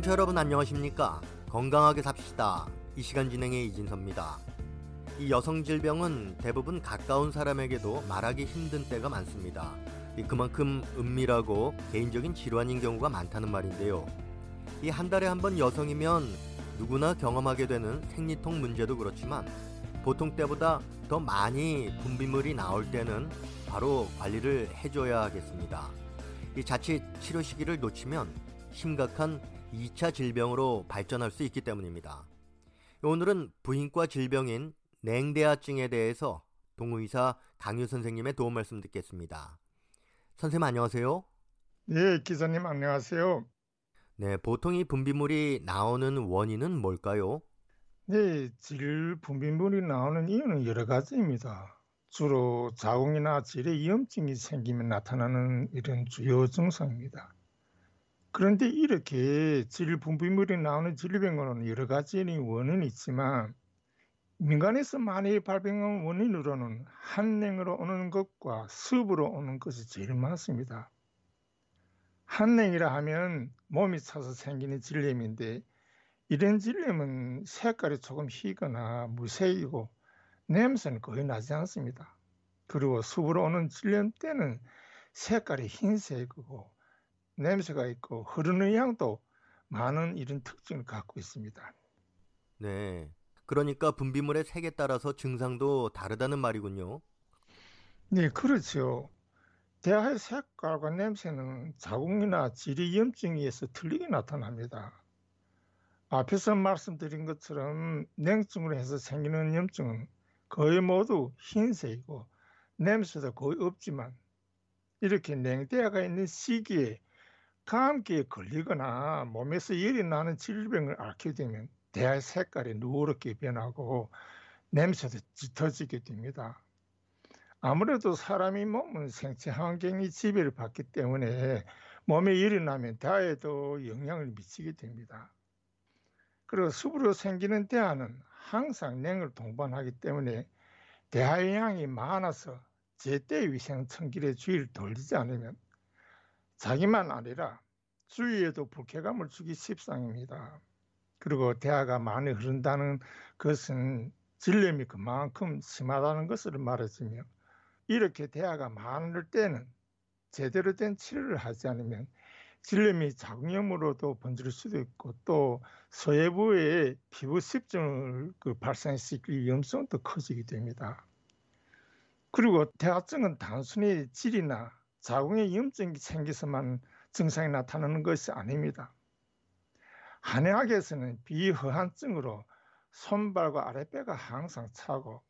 청취자 여러분 안녕하십니까? 건강하게 삽시다. 이 시간 진행의 이진섭입니다. 이 여성 질병은 대부분 가까운 사람에게도 말하기 힘든 때가 많습니다. 그만큼 은밀하고 개인적인 질환인 경우가 많다는 말인데요. 이 한 달에 한 번 여성이면 누구나 경험하게 되는 생리통 문제도 그렇지만 보통 때보다 더 많이 분비물이 나올 때는 바로 관리를 해줘야 하겠습니다. 이 자칫 치료 시기를 놓치면 심각한 2차 질병으로 발전할 수 있기 때문입니다. 오늘은 부인과 질병인 냉대하증에 대해서 동의사 강유 선생님의 도움 말씀 듣겠습니다. 선생님 안녕하세요. 네, 기자님 안녕하세요. 네, 보통 이 분비물이 나오는 원인은 뭘까요? 네, 질 분비물이 나오는 이유는 여러 가지입니다. 주로 자궁이나 질의 위험증이 생기면 나타나는 이런 주요 증상입니다. 그런데 이렇게 질 분비물이 나오는 질병으로는 여러 가지 원인이 있지만 민간에서 많이 발병한 원인으로는 한냉으로 오는 것과 습으로 오는 것이 제일 많습니다. 한냉이라 하면 몸이 차서 생기는 질염인데 이런 질염은 색깔이 조금 희거나 무색이고 냄새는 거의 나지 않습니다. 그리고 숲으로 오는 질염 때는 색깔이 흰색이고 냄새가 있고 흐르는 양도 많은 이런 특징을 갖고 있습니다. 네. 그러니까 분비물의 색에 따라서 증상도 다르다는 말이군요. 네, 그렇죠. 대하의 색깔과 냄새는 자궁이나 질이염증에 의해서 틀리게 나타납니다. 앞에서 말씀드린 것처럼 냉증으로 해서 생기는 염증은 거의 모두 흰색이고 냄새도 거의 없지만 이렇게 냉대가 있는 시기에 감기에 걸리거나 몸에서 열이 나는 질병을 앓게 되면 대할 색깔이 누렇게 변하고 냄새도 짙어지게 됩니다. 아무래도 사람이 몸은 생체 환경이 지배를 받기 때문에 몸에 열이 나면 대하에도 영향을 미치게 됩니다. 그리고 숲으로 생기는 대하는 항상 냉을 동반하기 때문에 대하의 양이 많아서 제때 위생 청결의 주의를 돌리지 않으면 자기만 아니라 주위에도 불쾌감을 주기 십상입니다. 그리고 대하가 많이 흐른다는 것은 질염이 그만큼 심하다는 것을 말해주며 이렇게 대하가 많을 때는 제대로 된 치료를 하지 않으면 질염이 자궁염으로도 번질 수도 있고 또 서해부에 피부 습증을 그 발생시킬 위험성도 커지게 됩니다. 그리고 대하증은 단순히 질이나 자궁에 염증이 생겨서만 증상이 나타나는 것이 아닙니다. 한의학에서는 비허한증으로 손발과 아랫배가 항상 차고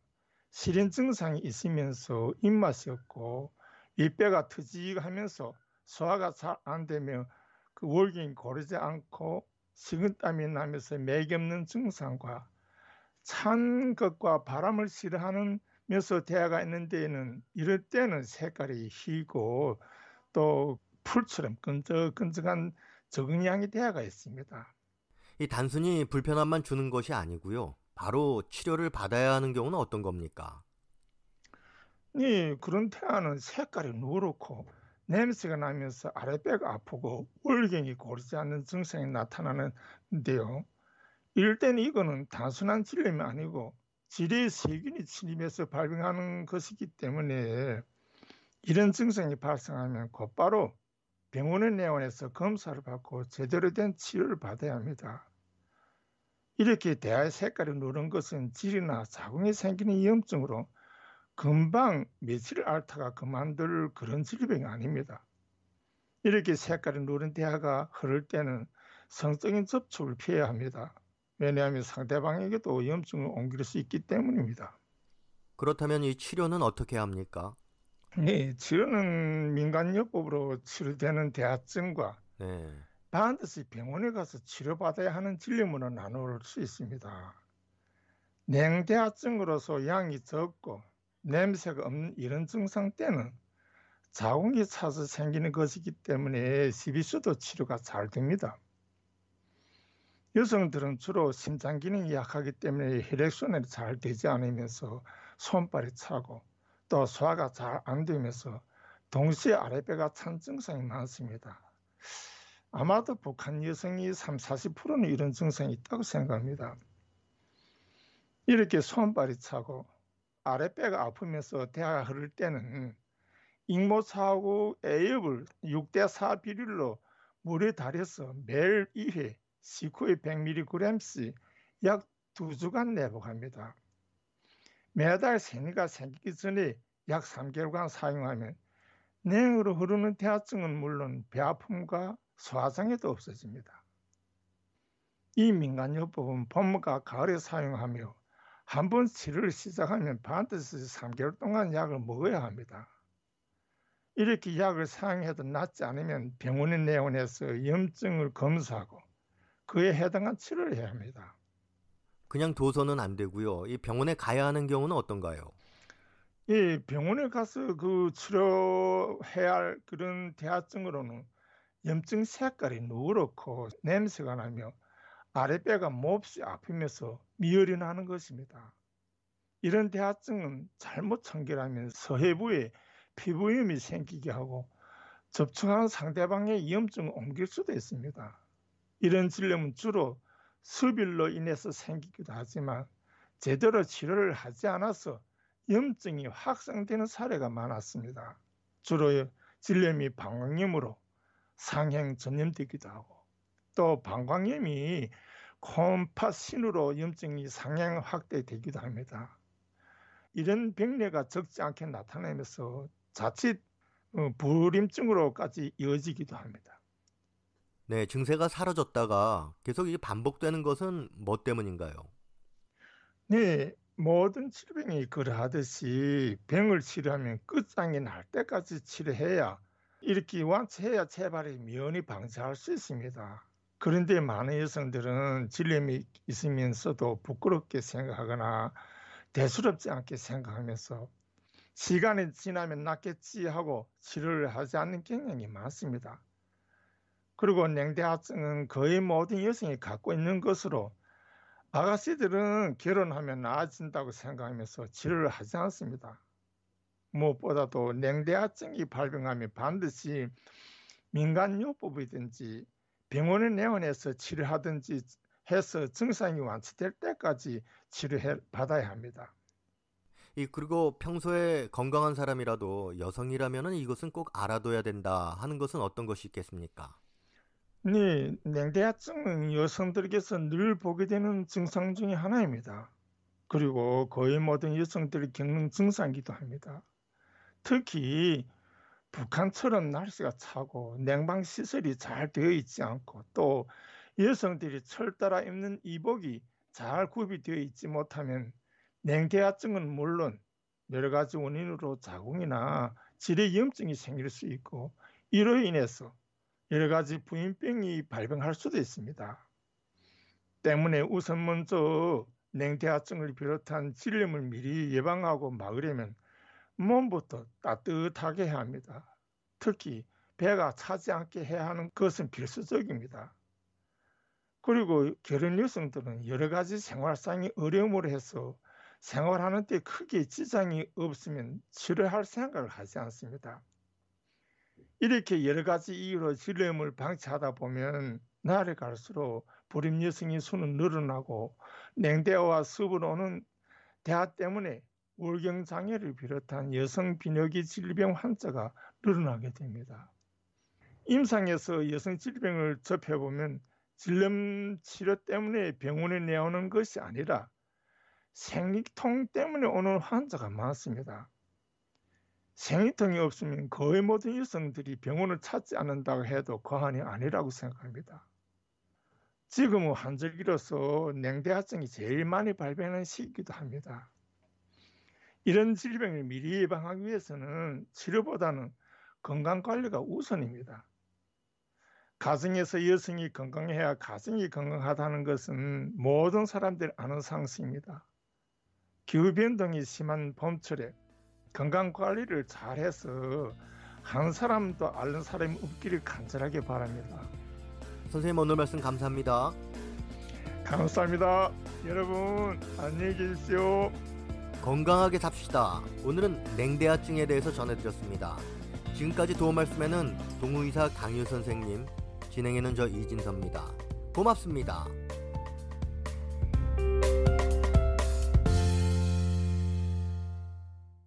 시린 증상이 있으면서 입맛이 없고 윗배가 트직하면서 소화가 잘 안 되며 그 월경이 고르지 않고 식은땀이 나면서 맥이 없는 증상과 찬 것과 바람을 싫어하 면서 대화가 있는 데에는 이럴 때는 색깔이 희고 또 풀처럼 끈적끈적한 적응량이 대화가 있습니다. 이 단순히 불편함만 주는 것이 아니고요. 바로 치료를 받아야 하는 경우는 어떤 겁니까? 네, 그런 태아는 색깔이 누렇고 냄새가 나면서 아랫배가 아프고 월경이 고르지 않는 증상이 나타나는데요. 이럴 때는 이거는 단순한 질염이 아니고 질의 세균이 침입해서 발병하는 것이기 때문에 이런 증상이 발생하면 곧바로 병원에 내원해서 검사를 받고 제대로 된 치료를 받아야 합니다. 이렇게 대하의 색깔이 누른 것은 질이나 자궁에 생기는 위험증으로 금방 며칠 앓다가 그만둘 그런 질병이 아닙니다. 이렇게 색깔이 누른 대하가 흐를 때는 성적인 접촉을 피해야 합니다. 왜냐하면 상대방에게도 위험증을 옮길 수 있기 때문입니다. 그렇다면 이 치료는 어떻게 합니까? 네, 치료는 민간요법으로 치료되는 대하증과 네. 반드시 병원에 가서 치료받아야 하는 질염으로 나눌 수 있습니다. 냉대하증으로서 양이 적고 냄새가 없는 이런 증상 때는 자궁이 차서 생기는 것이기 때문에 CBC도 치료가 잘 됩니다. 여성들은 주로 심장 기능이 약하기 때문에 혈액순환이 잘 되지 않으면서 손발이 차고 또 소화가 잘 안 되면서 동시에 아랫배가 찬 증상이 많습니다. 아마도 북한 여성이 3, 40%는 이런 증상이 있다고 생각합니다. 이렇게 손발이 차고 아랫배가 아프면서 대화가 흐를 때는 익모차하고 A엽을 6대4 비율로 물에 달여서 매일 2회 시코의 100mg씩 약 2주간 내복합니다. 매달 생리가 생기기 전에 약 3개월간 사용하면 냉으로 흐르는 대하증은 물론 배아픔과 소화장애도 없어집니다. 이 민간요법은 봄과 가을에 사용하며 한 번 치료를 시작하면 반드시 3개월 동안 약을 먹어야 합니다. 이렇게 약을 사용해도 낫지 않으면 병원에 내원해서 염증을 검사하고 그에 해당한 치료를 해야 합니다. 그냥 둬서는 안 되고요. 이 병원에 가야 하는 경우는 어떤가요? 이 병원에 가서 그 치료해야 할 그런 대하증으로는 염증 색깔이 누렇고 냄새가 나며 아랫배가 몹시 아프면서 미열이 나는 것입니다. 이런 대하증은 잘못 청결하면 서해부에 피부염이 생기게 하고 접촉하는 상대방의 위험증을 옮길 수도 있습니다. 이런 질염은 주로 수빌로 인해서 생기기도 하지만 제대로 치료를 하지 않아서 염증이 확산되는 사례가 많았습니다. 주로 질염이 방광염으로 상행 전염되기도 하고 또 방광염이 콤파신으로 염증이 상행 확대되기도 합니다. 이런 병례가 적지 않게 나타나면서 자칫 어, 불임증으로까지 이어지기도 합니다. 네, 증세가 사라졌다가 계속 이게 반복되는 것은 뭐 때문인가요? 네, 모든 질병이 그러하듯이 병을 치료하면 끝장이 날 때까지 치료해야 이렇게 완치해야 재발이 면히 방지할 수 있습니다. 그런데 많은 여성들은 질염이 있으면서도 부끄럽게 생각하거나 대수롭지 않게 생각하면서 시간이 지나면 낫겠지 하고 치료를 하지 않는 경향이 많습니다. 그리고 냉대하증은 거의 모든 여성이 갖고 있는 것으로 아가씨들은 결혼하면 나아진다고 생각하면서 치료를 하지 않습니다. 무엇보다도 냉대하증이 발병하면 반드시 민간요법이든지 병원에 내원해서 치료하든지 해서 증상이 완치될 때까지 치료해 받아야 합니다. 이 그리고 평소에 건강한 사람이라도 여성이라면 이것은 꼭 알아둬야 된다 하는 것은 어떤 것이 있겠습니까? 네, 냉대하증은 여성들에게서 늘 보게 되는 증상 중의 하나입니다. 그리고 거의 모든 여성들이 겪는 증상이기도 합니다. 특히 북한처럼 날씨가 차고 냉방 시설이 잘 되어 있지 않고 또 여성들이 철 따라 입는 이복이 잘 구비되어 있지 못하면 냉대하증은 물론 여러 가지 원인으로 자궁이나 질의 염증이 생길 수 있고 이로 인해서 여러 가지 부인병이 발병할 수도 있습니다. 때문에 우선 먼저 냉대하증을 비롯한 질염을 미리 예방하고 막으려면 몸부터 따뜻하게 해야 합니다. 특히 배가 차지 않게 해야 하는 것은 필수적입니다. 그리고 결혼 여성들은 여러 가지 생활상의 어려움을 해서 생활하는 데 크게 지장이 없으면 치료할 생각을 하지 않습니다. 이렇게 여러 가지 이유로 질염을 방치하다 보면 날이 갈수록 불임 여성의 수는 늘어나고 냉대와 습을 오는 대화 때문에 월경 장애를 비롯한 여성 비뇨기 질병 환자가 늘어나게 됩니다. 임상에서 여성 질병을 접해보면 질염 치료 때문에 병원에 내오는 것이 아니라 생리통 때문에 오는 환자가 많습니다. 생리통이 없으면 거의 모든 여성들이 병원을 찾지 않는다고 해도 과언이 아니라고 생각합니다. 지금은 환절기로서 냉대하증이 제일 많이 발병하는 시기이기도 합니다. 이런 질병을 미리 예방하기 위해서는 치료보다는 건강관리가 우선입니다. 가정에서 여성이 건강해야 가정이 건강하다는 것은 모든 사람들이 아는 상식입니다. 기후변동이 심한 봄철에 건강 관리를 잘해서 한 사람도 앓는 사람이 없기를 간절하게 바랍니다. 선생님 오늘 말씀 감사합니다. 감사합니다. 여러분 안녕히 계십시오. 건강하게 삽시다. 오늘은 냉대하증에 대해서 전해드렸습니다. 지금까지 도움 말씀에는 동의사 강유 선생님, 진행에는 저 이진섭입니다. 고맙습니다.